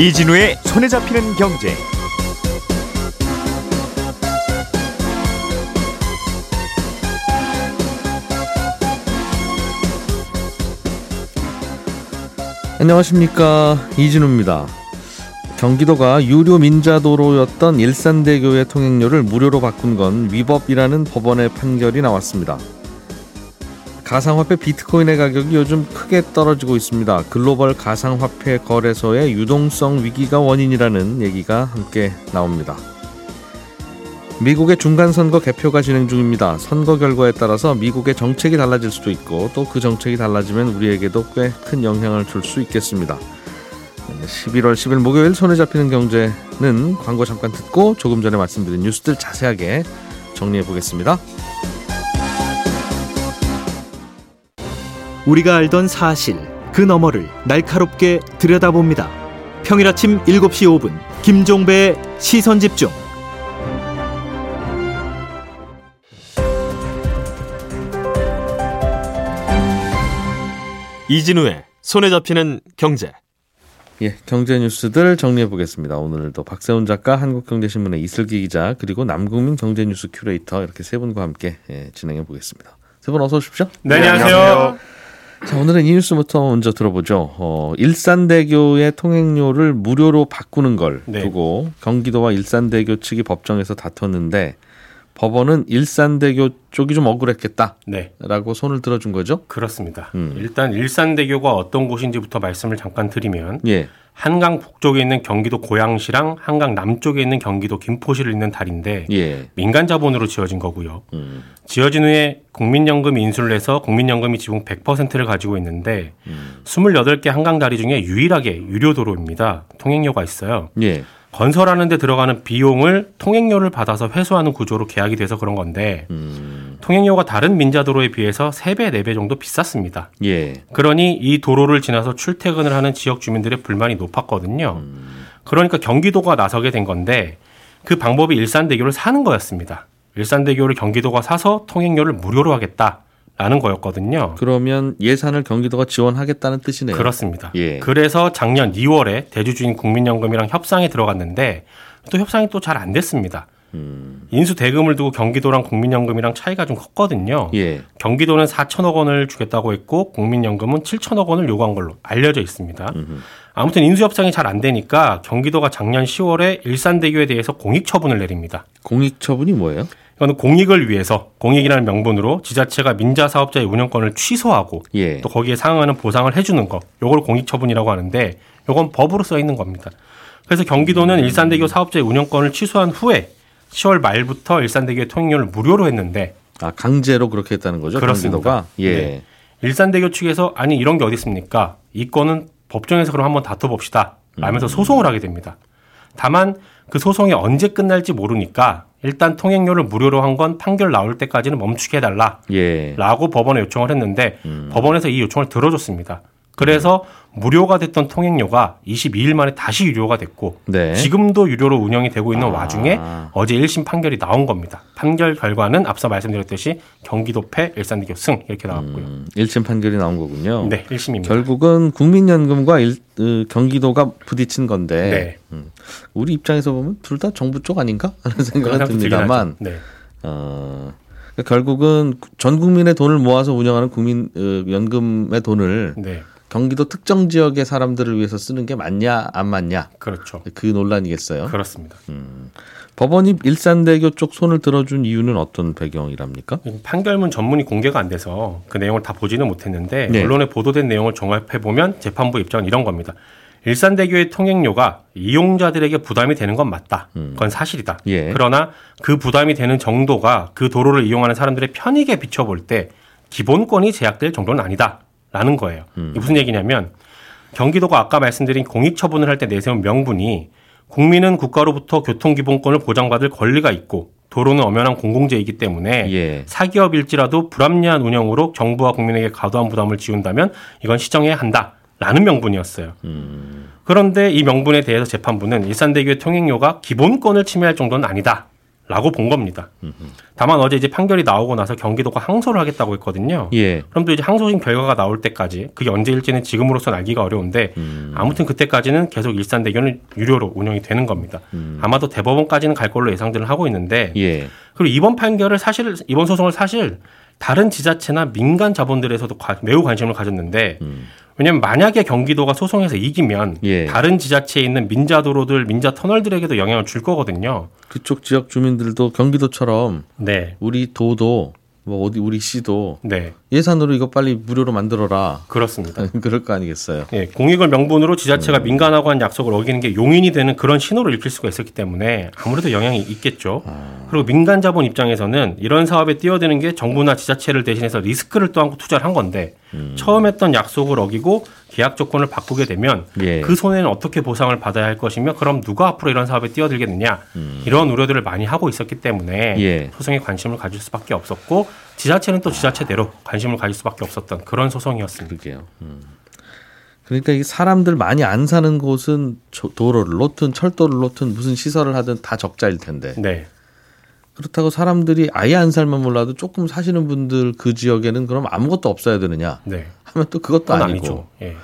이진우의 손에 잡히는 경제. 안녕하십니까 이진우입니다. 경기도가 유료 민자도로였던 일산대교의 통행료를 무료로 바꾼 건 위법이라는 법원의 판결이 나왔습니다. 가상화폐 비트코인의 가격이 요즘 크게 떨어지고 있습니다. 글로벌 가상화폐 거래소의 유동성 위기가 원인이라는 얘기가 함께 나옵니다. 미국의 중간선거 개표가 진행 중입니다. 선거 결과에 따라서 미국의 정책이 달라질 수도 있고 또 그 정책이 달라지면 우리에게도 꽤 큰 영향을 줄 수 있겠습니다. 11월 10일 목요일 손에 잡히는 경제는 광고 잠깐 듣고 조금 전에 말씀드린 뉴스들 자세하게 정리해 보겠습니다. 우리가 알던 사실 그 너머를 날카롭게 들여다봅니다. 평일 아침 7시 5분 김종배의 시선 집중. 이진우의 손에 잡히는 경제. 예, 경제 뉴스들 정리해 보겠습니다. 오늘도 박세훈 작가, 한국경제신문의 이슬기 기자, 그리고 남국민 경제뉴스 큐레이터 이렇게 세 분과 함께 예, 진행해 보겠습니다. 세 분 어서 오십시오. 네, 안녕하세요. 자, 오늘은 이 뉴스부터 먼저 들어보죠. 어, 일산대교의 통행료를 무료로 바꾸는 걸 네. 두고 경기도와 일산대교 측이 법정에서 다퉜는데 법원은 일산대교 쪽이 좀 억울했겠다라고 네, 손을 들어준 거죠. 그렇습니다. 음. 일단 일산대교가 어떤 곳인지부터 말씀을 잠깐 드리면 예, 한강 북쪽에 있는 경기도 고양시랑 한강 남쪽에 있는 경기도 김포시를 잇는 다리인데 예, 민간 자본으로 지어진 거고요. 음, 지어진 후에 국민연금 인수를 해서 국민연금이 지분 100%를 가지고 있는데 음. 28개 한강 다리 중에 유일하게 유료 도로입니다. 통행료가 있어요. 예, 건설하는 데 들어가는 비용을 통행료를 받아서 회수하는 구조로 계약이 돼서 그런 건데 음, 통행료가 다른 민자도로에 비해서 3배, 4배 정도 비쌌습니다. 예, 그러니 이 도로를 지나서 출퇴근을 하는 지역 주민들의 불만이 높았거든요. 그러니까 경기도가 나서게 된 건데 그 방법이 일산대교를 사는 거였습니다. 일산대교를 경기도가 사서 통행료를 무료로 하겠다 라는 거였거든요. 그러면 예산을 경기도가 지원하겠다는 뜻이네요. 그렇습니다. 예. 그래서 작년 2월에 대주주인 국민연금이랑 협상에 들어갔는데 또 협상이 또 잘 안 됐습니다. 음, 인수 대금을 두고 경기도랑 국민연금이랑 차이가 좀 컸거든요. 예, 경기도는 4천억 원을 주겠다고 했고 국민연금은 7천억 원을 요구한 걸로 알려져 있습니다. 아무튼 인수 협상이 잘 안 되니까 경기도가 작년 10월에 일산대교에 대해서 공익 처분을 내립니다. 공익 처분이 뭐예요? 이거는 공익을 위해서 공익이라는 명분으로 지자체가 민자 사업자의 운영권을 취소하고 예, 또 거기에 상응하는 보상을 해주는 거, 요걸 공익 처분이라고 하는데 요건 법으로 써 있는 겁니다. 그래서 경기도는 일산대교 사업자의 운영권을 취소한 후에 10월 말부터 일산대교의 통행료를 무료로 했는데 아 강제로 그렇게 했다는 거죠. 그렇습니다. 예, 네. 일산대교 측에서 아니 이런 게 어디 있습니까? 이 건은 법정에서 그럼 한번 다퉈봅시다. 라면서 소송을 하게 됩니다. 다만 그 소송이 언제 끝날지 모르니까 일단 통행료를 무료로 한 건 판결 나올 때까지는 멈추게 해달라. 예, 라고 법원에 요청을 했는데 법원에서 이 요청을 들어줬습니다. 그래서 무료가 됐던 통행료가 22일 만에 다시 유료가 됐고 네. 지금도 유료로 운영이 되고 있는 아. 와중에 어제 1심 판결이 나온 겁니다. 판결 결과는 앞서 말씀드렸듯이 경기도 패 일산대교 승 이렇게 나왔고요. 음, 1심 판결이 나온 거군요. 네, 1심입니다. 결국은 국민연금과 일, 으, 경기도가 부딪힌 건데 네. 우리 입장에서 보면 둘 다 정부 쪽 아닌가 하는 생각은 듭니다만. 네. 어, 그러니까 결국은 전 국민의 돈을 모아서 운영하는 국민 으, 연금의 돈을 네. 경기도 특정 지역의 사람들을 위해서 쓰는 게 맞냐 안 맞냐 그렇죠. 그 논란이겠어요. 그렇습니다. 법원이 일산대교 쪽 손을 들어준 이유는 어떤 배경이랍니까? 판결문 전문이 공개가 안 돼서 그 내용을 다 보지는 못했는데 네. 언론에 보도된 내용을 종합해 보면 재판부 입장은 이런 겁니다. 일산대교의 통행료가 이용자들에게 부담이 되는 건 맞다. 그건 사실이다. 예. 그러나 그 부담이 되는 정도가 그 도로를 이용하는 사람들의 편익에 비춰볼 때 기본권이 제약될 정도는 아니다 라는 거예요. 이게 무슨 얘기냐면 경기도가 아까 말씀드린 공익 처분을 할 때 내세운 명분이 국민은 국가로부터 교통기본권을 보장받을 권리가 있고 도로는 엄연한 공공재이기 때문에 예. 사기업일지라도 불합리한 운영으로 정부와 국민에게 과도한 부담을 지운다면 이건 시정해야 한다 라는 명분이었어요. 그런데 이 명분에 대해서 재판부는 일산대교의 통행료가 기본권을 침해할 정도는 아니다. 라고 본 겁니다. 다만 어제 이제 판결이 나오고 나서 경기도가 항소를 하겠다고 했거든요. 예. 그럼 또 이제 항소심 결과가 나올 때까지 그게 언제일지는 지금으로선 알기가 어려운데 음. 아무튼 그때까지는 계속 일산대교는 유료로 운영이 되는 겁니다. 아마도 대법원까지는 갈 걸로 예상들을 하고 있는데 예. 그리고 이번 판결을 사실 이번 소송을 사실 다른 지자체나 민간 자본들에서도 과- 매우 관심을 가졌는데 왜냐하면 만약에 경기도가 소송에서 이기면 예. 다른 지자체에 있는 민자도로들, 민자 터널들에게도 영향을 줄 거거든요. 그쪽 지역 주민들도 경기도처럼 네, 우리 도도 뭐 어디 우리 시도 네, 예산으로 이거 빨리 무료로 만들어라. 그렇습니다. 그럴 거 아니겠어요. 예, 공익을 명분으로 지자체가 민간하고 한 약속을 어기는 게 용인이 되는 그런 신호를 읽힐 수가 있었기 때문에 아무래도 영향이 있겠죠. 그리고 민간 자본 입장에서는 이런 사업에 뛰어드는 게 정부나 지자체를 대신해서 리스크를 또 안고 투자를 한 건데 처음 했던 약속을 어기고 계약 조건을 바꾸게 되면 예. 그 손해는 어떻게 보상을 받아야 할 것이며 그럼 누가 앞으로 이런 사업에 뛰어들겠느냐 이런 우려들을 많이 하고 있었기 때문에 예. 소송에 관심을 가질 수밖에 없었고 지자체는 또 지자체대로 관심을 가질 수밖에 없었던 그런 소송이었습니다. 음. 그러니까 이 사람들 많이 안 사는 곳은 조- 도로를 놓든 철도를 놓든 무슨 시설을 하든 다 적자일 텐데 네. 그렇다고 사람들이 아예 안 살면 몰라도 조금 사시는 분들 그 지역에는 그럼 아무것도 없어야 되느냐 네. 하면 또 그것도 아니고 아니죠. 예.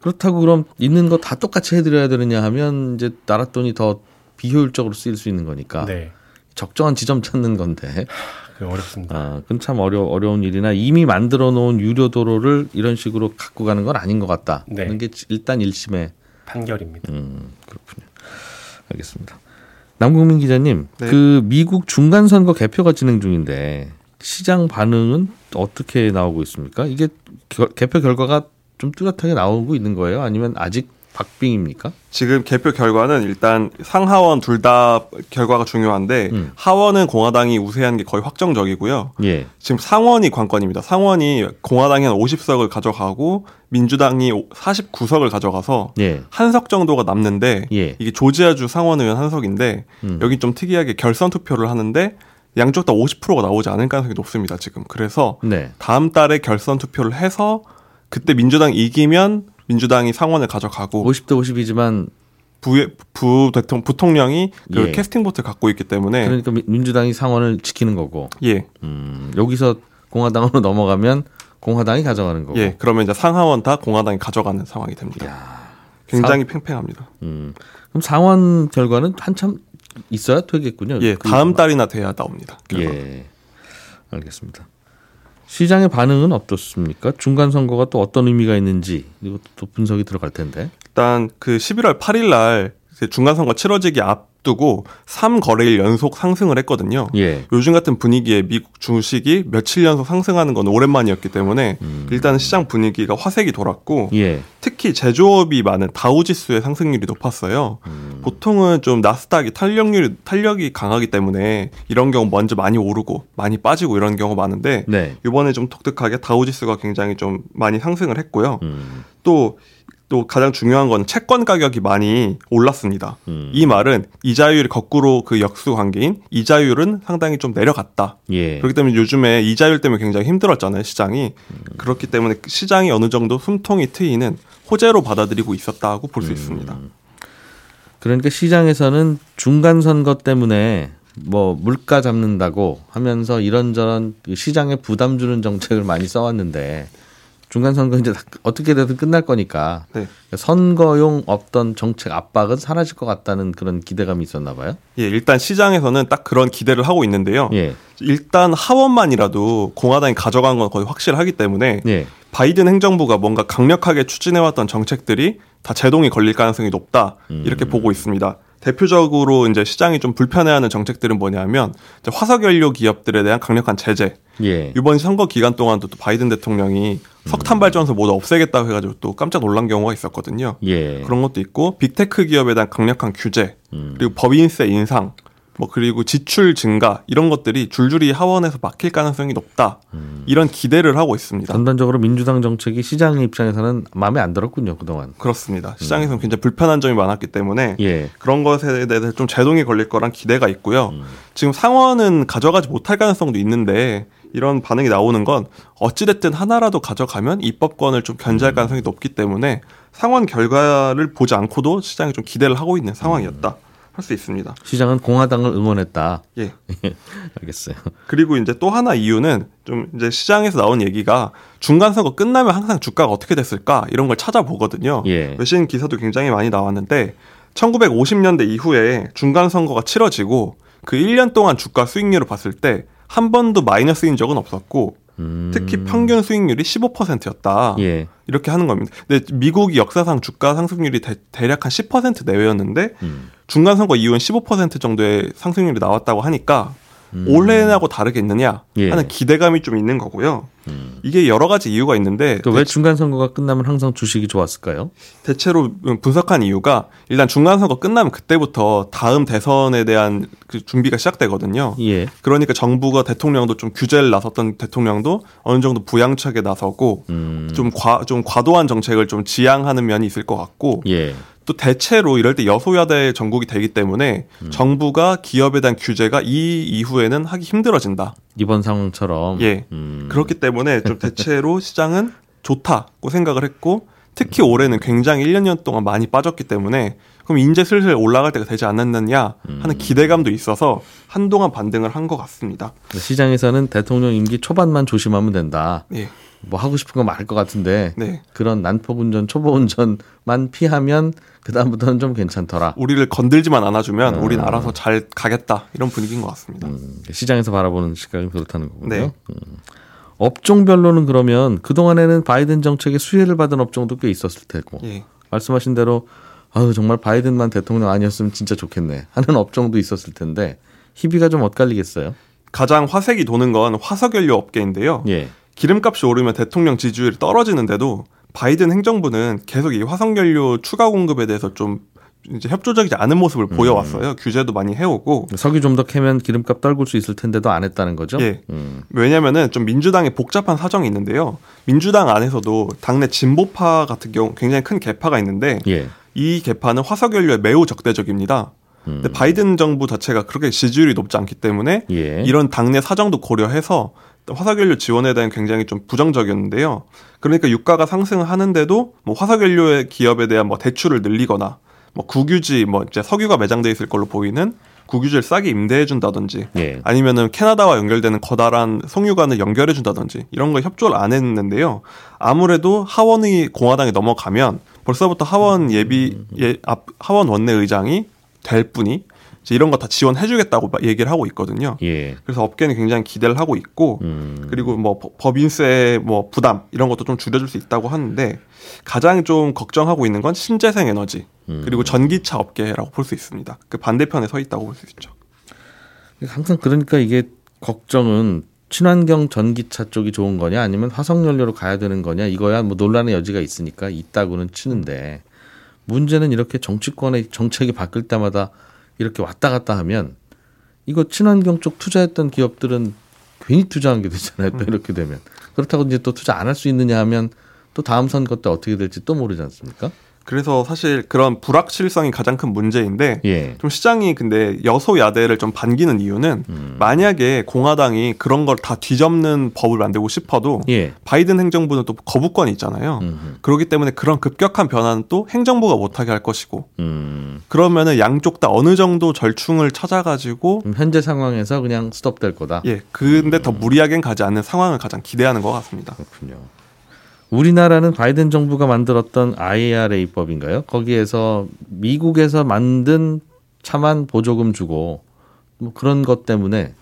그렇다고 그럼 있는 거 다 똑같이 해드려야 되느냐 하면 이제 나라 돈이 더 비효율적으로 쓰일 수 있는 거니까 네. 적정한 지점 찾는 건데 그 어렵습니다. 아, 그건 참 어려 어려운 일이나 이미 만들어 놓은 유료 도로를 이런 식으로 갖고 가는 건 아닌 것 같다. 네. 그런 게 일단 1심에 판결입니다. 음, 그렇군요. 알겠습니다. 남국민 기자님, 네. 그 미국 중간 선거 개표가 진행 중인데 시장 반응은 어떻게 나오고 있습니까? 이게 결- 개표 결과가 좀 뚜렷하게 나오고 있는 거예요? 아니면 아직 박빙입니까? 지금 개표 결과는 일단 상하원 둘 다 결과가 중요한데 음. 하원은 공화당이 우세한 게 거의 확정적이고요. 예. 지금 상원이 관건입니다. 상원이 공화당이 한 50석을 가져가고 민주당이 49석을 가져가서 예. 한석 정도가 남는데 예. 이게 조지아주 상원 의원 한 석인데 음. 여기 좀 특이하게 결선 투표를 하는데 양쪽 다 50%가 나오지 않을 가능성이 높습니다. 지금 그래서 네. 다음 달에 결선 투표를 해서 그때 민주당이 이기면 민주당이 상원을 가져가고 50대 50이지만 부, 부 대통령, 부통령이 그 예. 캐스팅 보트를 갖고 있기 때문에 그러니까 미- 민주당이 상원을 지키는 거고 예, 음, 여기서 공화당으로 넘어가면 공화당이 가져가는 거고. 예, 그러면 이제 상하원 다 공화당이 가져가는 상황이 됩니다. 굉장히 팽팽합니다. 음. 그럼 상원 결과는 한참 있어야 되겠군요. 예, 그- 다음 달이나 돼야 나옵니다. 결과가. 예. 알겠습니다. 시장의 반응은 어떻습니까? 중간 선거가 또 어떤 의미가 있는지 이것도 또 분석이 들어갈 텐데. 일단 그 11월 8일 날 이제 중간 선거 치러지기 앞 두고 3거래일 연속 상승을 했거든요. 예. 요즘 같은 분위기에 미국 주식이 며칠 연속 상승하는 건 오랜만이었기 때문에 일단 시장 분위기가 화색이 돌았고 예. 특히 제조업이 많은 다우지수의 상승률이 높았어요. 음. 보통은 좀 나스닥이 탄력률이 탄력이 강하기 때문에 이런 경우 먼저 많이 오르고 많이 빠지고 이런 경우가 많은데 네. 이번에 좀 독특하게 다우지수가 굉장히 좀 많이 상승을 했고요. 음. 또, 또 가장 중요한 건 채권 가격이 많이 올랐습니다. 음. 이 말은 이자율이 거꾸로 그 역수 관계인 이자율은 상당히 좀 내려갔다. 예. 그렇기 때문에 요즘에 이자율 때문에 굉장히 힘들었잖아요, 시장이. 그렇기 때문에 시장이 어느 정도 숨통이 트이는 호재로 받아들이고 있었다고 볼 수 있습니다. 그러니까 시장에서는 중간 선거 때문에 뭐 물가 잡는다고 하면서 이런저런 그 시장에 부담 주는 정책을 많이 써왔는데 중간 선거 이제 다 어떻게 되든 끝날 거니까 네. 선거용 없던 정책 압박은 사라질 것 같다는 그런 기대감이 있었나 봐요. 예, 일단 시장에서는 딱 그런 기대를 하고 있는데요. 예. 일단 하원만이라도 공화당이 가져간 건 거의 확실하기 때문에 예. 바이든 행정부가 뭔가 강력하게 추진해왔던 정책들이 다 제동이 걸릴 가능성이 높다 이렇게 보고 있습니다. 대표적으로 이제 시장이 좀 불편해하는 정책들은 뭐냐면 화석연료 기업들에 대한 강력한 제재. 예. 이번 선거 기간 동안도 또 바이든 대통령이 석탄 발전소 모두 없애겠다고 해가지고 또 깜짝 놀란 경우가 있었거든요. 예. 그런 것도 있고 빅테크 기업에 대한 강력한 규제 음. 그리고 법인세 인상 뭐 그리고 지출 증가 이런 것들이 줄줄이 하원에서 막힐 가능성이 높다 음. 이런 기대를 하고 있습니다. 전반적으로 민주당 정책이 시장 입장에서는 마음에 안 들었군요 그동안. 그렇습니다. 시장에서는 굉장히 불편한 점이 많았기 때문에 예. 그런 것에 대해서 좀 제동이 걸릴 거란 기대가 있고요. 음. 지금 상원은 가져가지 못할 가능성도 있는데 이런 반응이 나오는 건 어찌됐든 하나라도 가져가면 입법권을 좀 음. 견제할 가능성이 높기 때문에 상원 결과를 보지 않고도 시장이 좀 기대를 하고 있는 상황이었다. 할 수 있습니다. 시장은 공화당을 응원했다. 예. 알겠어요. 그리고 이제 또 하나 이유는 좀 이제 시장에서 나온 얘기가 중간 선거 끝나면 항상 주가가 어떻게 됐을까 이런 걸 찾아보거든요. 예. 외신 기사도 굉장히 많이 나왔는데 1950년대 이후에 중간 선거가 치러지고 그 1년 동안 주가 수익률을 봤을 때 한 번도 마이너스인 적은 없었고 음. 특히 평균 수익률이 15%였다. 예. 이렇게 하는 겁니다. 근데 미국이 역사상 주가 상승률이 대, 략한 10% 내외였는데 음. 중간 선거 이후엔 15% 정도의 상승률이 나왔다고 하니까 음. 올해하고 다르겠느냐 예. 하는 기대감이 좀 있는 거고요. 음. 이게 여러 가지 이유가 있는데 그왜 중간 선거가 끝나면 항상 주식이 좋았을까요? 대체로 분석한 이유가 일단 중간 선거 끝나면 그때부터 다음 대선에 대한 그 준비가 시작되거든요. 예. 그러니까 정부가 대통령도 좀 규제를 나섰던 대통령도 어느 정도 부양책에 나서고 음. 좀 과 좀 과도한 정책을 좀 지양하는 면이 있을 것 같고 예. 또 대체로 이럴 때 여소야대 전국이 되기 때문에 음. 정부가 기업에 대한 규제가 이 이후에는 하기 힘들어진다. 이번 상황처럼. 예. 음. 그렇기 때문에 좀 대체로 시장은 좋다고 생각을 했고 특히 올해는 굉장히 1년 년 동안 많이 빠졌기 때문에 그럼 이제 슬슬 올라갈 때가 되지 않았느냐 음. 하는 기대감도 있어서 한동안 반등을 한 것 같습니다. 시장에서는 대통령 임기 초반만 조심하면 된다. 예. 뭐 하고 싶은 거 말할 것 같은데 네. 그런 난폭 운전, 초보 운전만 피하면 그 다음부터는 좀 괜찮더라. 우리를 건들지만 않아주면 음. 우린 알아서 잘 가겠다 이런 분위기인 것 같습니다. 음, 시장에서 바라보는 시각은 그렇다는 거군요. 네. 음. 업종별로는 그러면 그 동안에는 바이든 정책에 수혜를 받은 업종도 꽤 있었을 테고 예. 말씀하신 대로 아유 정말 바이든만 대통령 아니었으면 진짜 좋겠네 하는 업종도 있었을 텐데 희비가 좀 엇갈리겠어요. 가장 화색이 도는 건 화석연료 업계인데요. 예. 기름값이 오르면 대통령 지지율이 떨어지는데도 바이든 행정부는 계속 이 화석연료 추가 공급에 대해서 좀 이제 협조적이지 않은 모습을 음. 보여왔어요. 규제도 많이 해오고. 석유 좀 더 캐면 기름값 떨굴 수 있을 텐데도 안 했다는 거죠. 예. 음. 왜냐면은 좀 민주당의 복잡한 사정이 있는데요. 민주당 안에서도 당내 진보파 같은 경우 굉장히 큰 개파가 있는데 예. 이 개파는 화석연료에 매우 적대적입니다. 음. 근데 바이든 정부 자체가 그렇게 지지율이 높지 않기 때문에 예. 이런 당내 사정도 고려해서 화석연료 지원에 대한 굉장히 좀 부정적이었는데요. 그러니까 유가가 상승하는데도 뭐 화석연료의 기업에 대한 뭐 대출을 늘리거나 뭐 국유지 뭐 이제 석유가 매장돼 있을 걸로 보이는 국유지를 싸게 임대해 준다든지 예. 아니면은 캐나다와 연결되는 커다란 송유관을 연결해 준다든지 이런 거 협조를 안 했는데요. 아무래도 하원이 공화당에 넘어가면 벌써부터 하원 예비 예, 앞- 하원 원내 의장이 될 뿐이 이런 거 다 지원해 주겠다고 얘기를 하고 있거든요. 예. 그래서 업계는 굉장히 기대를 하고 있고 음. 그리고 뭐 법- 법인세 뭐 부담 이런 것도 좀 줄여줄 수 있다고 하는데 가장 좀 걱정하고 있는 건 신재생 에너지 음. 그리고 전기차 업계라고 볼 수 있습니다. 그 반대편에 서 있다고 볼 수 있죠. 항상 그러니까 이게 걱정은 친환경 전기차 쪽이 좋은 거냐 아니면 화석 연료로 가야 되는 거냐 이거야 뭐 논란의 여지가 있으니까 있다고는 치는데 문제는 이렇게 정치권의 정책이 바뀔 때마다 이렇게 왔다 갔다 하면 이거 친환경 쪽 투자했던 기업들은 괜히 투자한 게 되잖아요. 또 이렇게 되면 그렇다고 이제 또 투자 안 할 수 있느냐 하면 또 다음 선거 때 어떻게 될지 또 모르지 않습니까? 그래서 사실 그런 불확실성이 가장 큰 문제인데 예. 좀 시장이 근데 여소야대를 좀 반기는 이유는 음. 만약에 공화당이 그런 걸 다 뒤집는 법을 만들고 싶어도 예. 바이든 행정부는 또 거부권이 있잖아요. 음. 그렇기 때문에 그런 급격한 변화는 또 행정부가 못하게 할 것이고 음. 그러면은 양쪽 다 어느 정도 절충을 찾아가지고 현재 상황에서 그냥 스톱될 거다. 예 근데 더 무리하게는 가지 않는 상황을 가장 기대하는 것 같습니다. 그렇군요. 우리나라는 바이든 정부가 만들었던 IRA법인가요? 거기에서 미국에서 만든 차만 보조금 주고 뭐 그런 것 때문에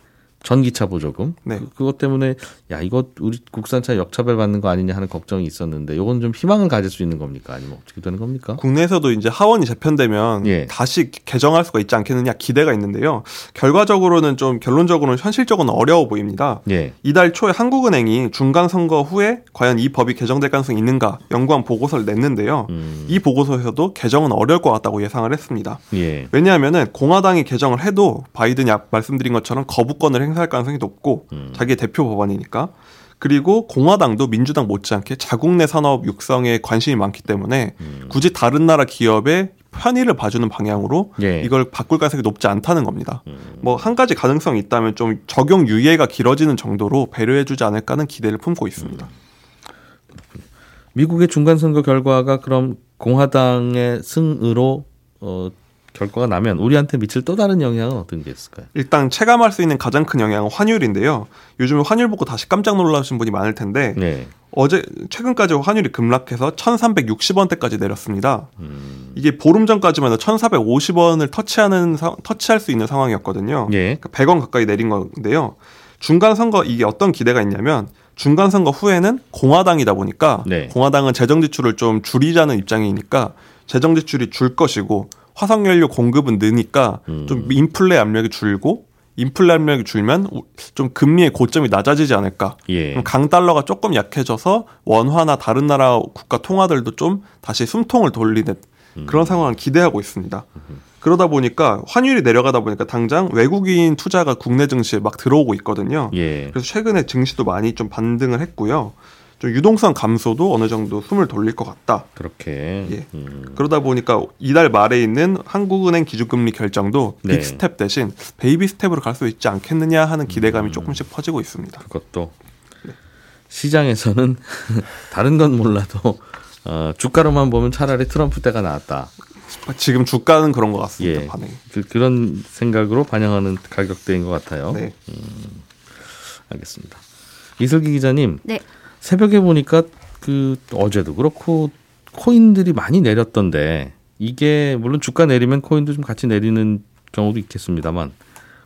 전기차 보조금 네. 그- 그것 때문에 야 이거 우리 국산차 역차별 받는 거 아니냐 하는 걱정이 있었는데 이건 좀 희망을 가질 수 있는 겁니까 아니면 어떻게 되는 겁니까? 국내에서도 이제 하원이 재편되면 예. 다시 개정할 수가 있지 않겠느냐 기대가 있는데요. 결과적으로는 좀 결론적으로는 현실적으로는 어려워 보입니다. 예. 이달 초에 한국은행이 중간 선거 후에 과연 이 법이 개정될 가능성이 있는가 연구한 보고서를 냈는데요. 음. 이 보고서에서도 개정은 어려울 것 같다고 예상을 했습니다. 예. 왜냐하면은 공화당이 개정을 해도 바이든이 말씀드린 것처럼 거부권을 행사 할 가능성이 높고 음. 자기의 대표 법안이니까 그리고 공화당도 민주당 못지않게 자국 내 산업 육성에 관심이 많기 때문에 음. 굳이 다른 나라 기업의 편의를 봐주는 방향으로 예. 음. 이걸 바꿀 가능성이 높지 않다는 겁니다. 뭐한 가지 가능성이 있다면 좀 적용 유예가 길어지는 정도로 배려해주지 않을까는 기대를 품고 있습니다. 미국의 중간 선거 결과가 그럼 공화당의 승으로 어, 결과가 나면 우리한테 미칠 또 다른 영향은 어떤 게 있을까요? 일단 체감할 수 있는 가장 큰 영향은 환율인데요. 요즘 환율 보고 다시 깜짝 놀라신 분이 많을 텐데 네. 어제 최근까지 환율이 급락해서 1,360원대까지 내렸습니다. 음. 이게 보름 전까지만 해도 1,450원을 터치하는 사- 터치할 수 있는 상황이었거든요. 예. 그러니까 100원 가까이 내린 건데요. 중간 선거 이게 어떤 기대가 있냐면 중간 선거 후에는 공화당이다 보니까 네. 공화당은 재정 지출을 좀 줄이자는 입장이니까 재정 지출이 줄 것이고 화석연료 공급은 느니까 음. 좀 인플레 압력이 줄고 인플레 압력이 줄면 우- 좀 금리의 고점이 낮아지지 않을까. 예. 그럼 강 달러가 조금 약해져서 원화나 다른 나라 국가 통화들도 좀 다시 숨통을 돌리는 그런 상황을 기대하고 있습니다. 그러다 보니까 환율이 내려가다 보니까 당장 외국인 투자가 국내 증시에 막 들어오고 있거든요. 예. 그래서 최근에 증시도 많이 좀 반등을 했고요. 좀 유동성 감소도 어느 정도 숨을 돌릴 것 같다. 그렇게. 예. 음. 그러다 보니까 이달 말에 있는 한국은행 기준금리 결정도 네. big step 대신 baby step으로 갈 수 있지 않겠느냐 하는 음. 기대감이 조금씩 퍼지고 있습니다. 그것도 시장에서는 다른 건 몰라도 어, 주가로만 보면 차라리 트럼프 때가 나았다. 지금 주가는 그런 것 같습니다. 예. 반응이. 그, 그런 생각으로 반영하는 가격대인 것 같아요. 네. 알겠습니다. 이슬기 기자님, 네. 새벽에 보니까 그 어제도 그렇고 코인들이 많이 내렸던데 이게 물론 주가 내리면 코인도 좀 같이 내리는 경우도 있겠습니다만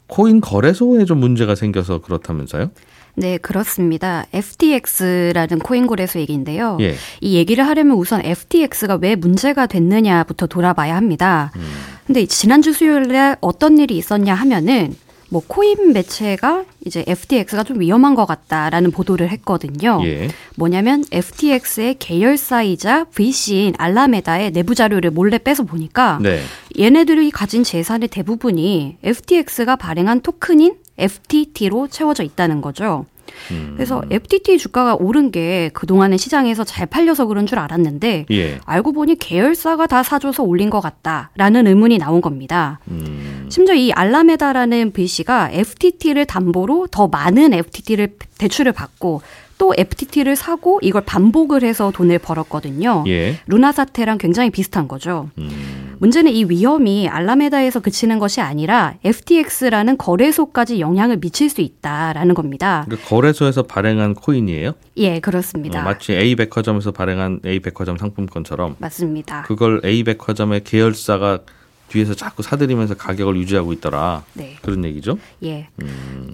코인 거래소에 좀 문제가 생겨서 그렇다면서요? 네, 그렇습니다. FTX라는 코인 거래소 얘기인데요. 예. 이 얘기를 하려면 우선 FTX가 왜 문제가 됐느냐부터 돌아봐야 합니다. 음. 근데 지난주 수요일에 어떤 일이 있었냐 하면은 뭐 코인 매체가 이제 FTX가 좀 위험한 것 같다라는 보도를 했거든요. 예. 뭐냐면 FTX의 계열사이자 VC인 알라메다의 내부 자료를 몰래 빼서 보니까 네. 얘네들이 가진 재산의 대부분이 FTX가 발행한 토큰인 FTT로 채워져 있다는 거죠. 음. 그래서 FTT 주가가 오른 게 그동안은 시장에서 잘 팔려서 그런 줄 알았는데 예. 알고 보니 계열사가 다 사줘서 올린 것 같다라는 의문이 나온 겁니다. 음. 심지어 이 알라메다라는 VC가 FTT를 담보로 더 많은 FTT를 대출을 받고 또 FTT를 사고 이걸 반복을 해서 돈을 벌었거든요. 예. 루나 사태랑 굉장히 비슷한 거죠. 음. 문제는 이 위험이 알라메다에서 그치는 것이 아니라 FTX라는 거래소까지 영향을 미칠 수 있다라는 겁니다. 그 거래소에서 발행한 코인이에요? 예, 그렇습니다. 어, 마치 A 백화점에서 발행한 A 백화점 상품권처럼 맞습니다. 그걸 A 백화점의 계열사가 뒤에서 자꾸 사들이면서 가격을 유지하고 있더라. 네. 그런 얘기죠? 예.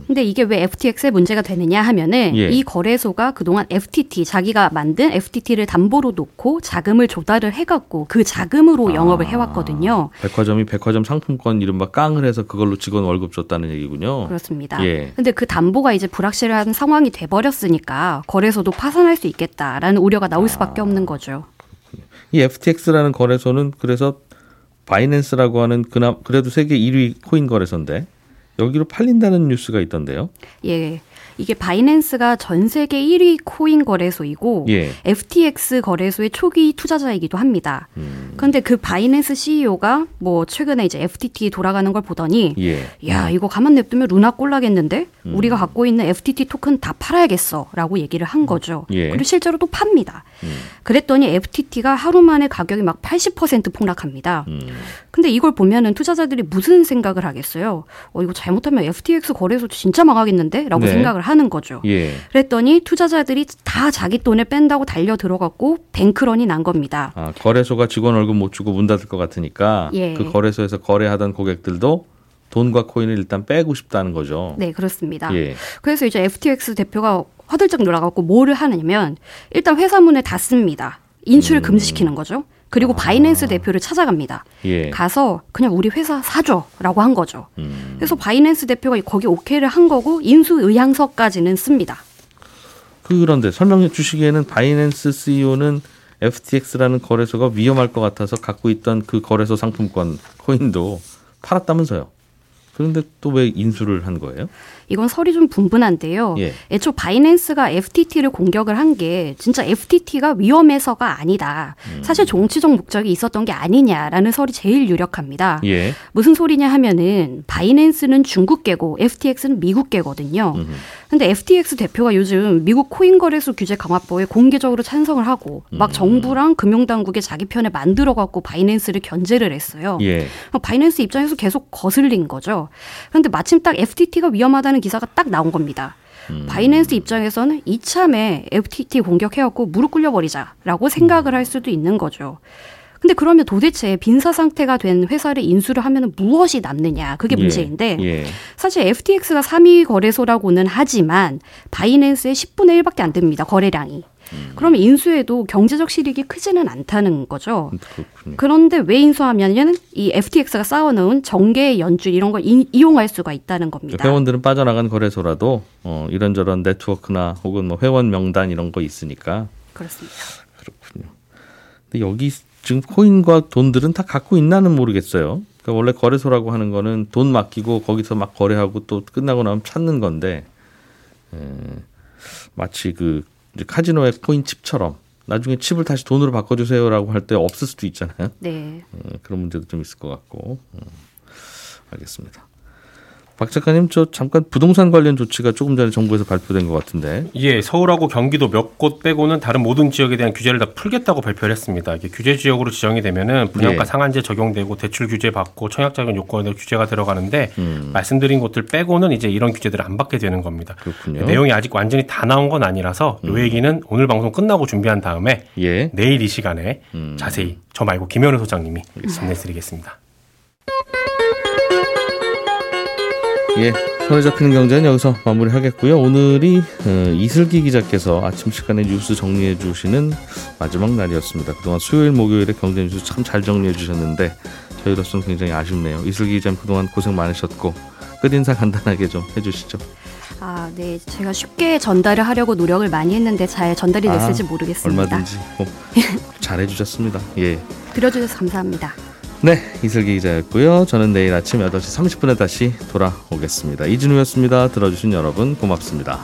근데 이게 왜 FTX에 문제가 되느냐 하면은 음. 예. 이 거래소가 그동안 FTT 자기가 만든 FTT를 담보로 놓고 자금을 조달을 해갖고 그 자금으로 영업을 아, 해왔거든요. 백화점이 백화점 상품권 이른바 깡을 해서 그걸로 직원 월급 줬다는 얘기군요. 그렇습니다. 예. 근데 그 담보가 이제 불확실한 상황이 돼버렸으니까 거래소도 파산할 수 있겠다라는 우려가 나올 수밖에 없는 거죠. 이 FTX라는 거래소는 그래서 바이낸스라고 하는 그나 그래도 세계 1위 코인 거래소인데 여기로 팔린다는 뉴스가 있던데요. 예. 이게 바이낸스가 전 세계 1위 코인 거래소이고 예. FTX 거래소의 초기 투자자이기도 합니다. 음. 그런데 그 바이낸스 CEO가 뭐 최근에 이제 FTT 돌아가는 걸 보더니 예. 야 이거 가만 냅두면 루나 꼴나겠는데 음. 우리가 갖고 있는 FTT 토큰 다 팔아야겠어라고 얘기를 한 거죠. 예. 그리고 실제로 또 팝니다. 음. 그랬더니 FTT가 하루 만에 가격이 막 80% 폭락합니다. 음. 근데 이걸 보면은 투자자들이 무슨 생각을 하겠어요? 어 이거 잘못하면 FTX 거래소 진짜 망하겠는데?라고 네. 생각을 하는 거죠. 예. 그랬더니 투자자들이 다 자기 돈을 뺀다고 달려 들어갔고 뱅크런이 난 겁니다. 아, 거래소가 직원 월급 못 주고 문 닫을 것 같으니까 예. 그 거래소에서 거래하던 고객들도 돈과 코인을 일단 빼고 싶다는 거죠. 네, 그렇습니다. 예. 그래서 이제 FTX 대표가 화들짝 놀아갖고 뭐를 하느냐면 일단 회사 문을 닫습니다. 인출을 금지시키는 거죠. 그리고 바이낸스 대표를 찾아갑니다. 음. 예. 가서 그냥 우리 회사 사줘라고 한 거죠. 음. 그래서 바이낸스 대표가 거기 오케이를 한 거고 인수 의향서까지는 씁니다. 그런데 설명해 주시기에는 바이낸스 CEO는 FTX라는 거래소가 위험할 것 같아서 갖고 있던 그 거래소 상품권 코인도 팔았다면서요. 그런데 또 왜 인수를 한 거예요? 이건 설이 좀 분분한데요. 예. 애초 바이낸스가 FTT를 공격을 한 게 진짜 FTT가 위험해서가 아니다. 음. 사실 정치적 목적이 있었던 게 아니냐라는 설이 제일 유력합니다. 예. 무슨 소리냐 하면은 바이낸스는 중국계고 FTX는 미국계거든요. 근데 FTX 대표가 요즘 미국 코인 거래소 규제 강화법에 공개적으로 찬성을 하고 음. 막 정부랑 금융당국의 자기 편을 만들어 갖고 바이낸스를 견제를 했어요. 예. 바이낸스 입장에서 계속 거슬린 거죠. 그런데 마침 딱 FTT가 위험하다는 기사가 딱 나온 겁니다. 음. 바이낸스 입장에서는 이참에 FTT 공격해갖고 무릎 꿇려버리자라고 생각을 할 수도 있는 거죠. 근데 그러면 도대체 빈사 상태가 된 회사를 인수를 하면 무엇이 남느냐 그게 문제인데 예. 사실 FTX가 3위 거래소라고는 하지만 바이낸스의 10분의 1밖에 안 됩니다 거래량이. 그러면 인수해도 경제적 실익이 크지는 않다는 거죠. 그렇군요. 그런데 왜 인수하면은 이 FTX가 쌓아놓은 정계 연줄 이런 걸 이, 이용할 수가 있다는 겁니다. 회원들은 빠져나간 거래소라도 어, 이런저런 네트워크나 혹은 뭐 회원 명단 이런 거 있으니까 그렇습니다. 그렇군요. 근데 여기 지금 코인과 돈들은 다 갖고 있나는 모르겠어요. 그러니까 원래 거래소라고 하는 거는 돈 맡기고 거기서 막 거래하고 또 끝나고 나면 찾는 건데 에, 마치 그 이제 카지노의 코인 칩처럼 나중에 칩을 다시 돈으로 바꿔주세요라고 할 때 없을 수도 있잖아요. 네. 어, 그런 문제도 좀 있을 것 같고 어, 알겠습니다. 박 작가님 저 잠깐 부동산 관련 조치가 조금 전에 정부에서 발표된 것 같은데 예, 서울하고 경기도 몇 곳 빼고는 다른 모든 지역에 대한 규제를 다 풀겠다고 발표를 했습니다. 이게 규제 지역으로 지정이 되면은 분양가 예. 상한제 적용되고 대출 규제 받고 청약자금 요건에 규제가 들어가는데 음. 말씀드린 곳들 빼고는 이제 이런 규제들을 안 받게 되는 겁니다. 그렇군요. 내용이 아직 완전히 다 나온 건 아니라서 이 얘기는 오늘 방송 끝나고 준비한 다음에 예. 내일 이 시간에 음. 자세히 저 말고 김현우 소장님이 전해드리겠습니다. 예, 손에 잡히는 경제는 여기서 마무리하겠고요. 오늘이 어, 이슬기 기자께서 아침 시간에 뉴스 정리해 주시는 마지막 날이었습니다. 그동안 수요일, 목요일에 경제 뉴스 참 잘 정리해 주셨는데 저희로서는 굉장히 아쉽네요. 이슬기 기자님 그동안 고생 많으셨고 끝인사 간단하게 좀 해주시죠. 아, 네. 제가 쉽게 전달을 하려고 노력을 많이 했는데 잘 전달이 아, 됐을지 모르겠습니다. 얼마든지 뭐 잘해 주셨습니다. 예. 들어주셔서 감사합니다. 네, 이슬기 기자였고요. 저는 내일 아침 8시 30분에 다시 돌아오겠습니다. 이진우였습니다. 들어주신 여러분 고맙습니다.